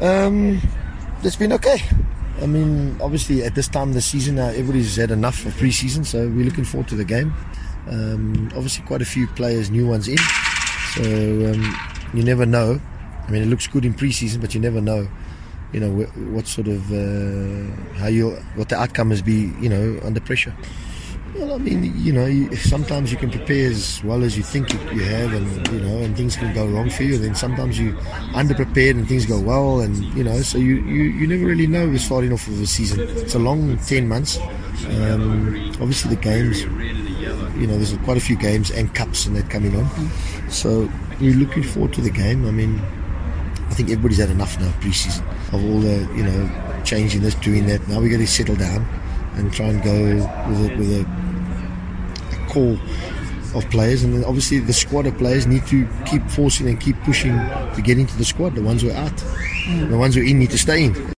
Um, it's been okay. I mean, obviously at this time of the season, uh, everybody's had enough of pre-season, so we're looking forward to the game. Um, obviously, quite a few players, new ones in, so um, you never know. I mean, it looks good in pre-season, but you never know. You know wh- what sort of uh, how you what the outcome is be. You know under pressure. Well, I mean, you know, sometimes you can prepare as well as you think you, have, and you know, and things can go wrong for you. And then sometimes you underprepared and things go well, and you know, so you, you, you never really know the starting off of the season. It's a long ten months. Um, obviously, the games, you know, there's quite a few games and cups and that coming on. So we're looking forward to the game. I mean, I think everybody's had enough now pre-season of all the you know changing this, doing that. Now we got to settle down and try and go with a, with a, a core of players, and then obviously the squad of players need to keep forcing and keep pushing to get into the squad. The ones who are out, the ones who are in need to stay in.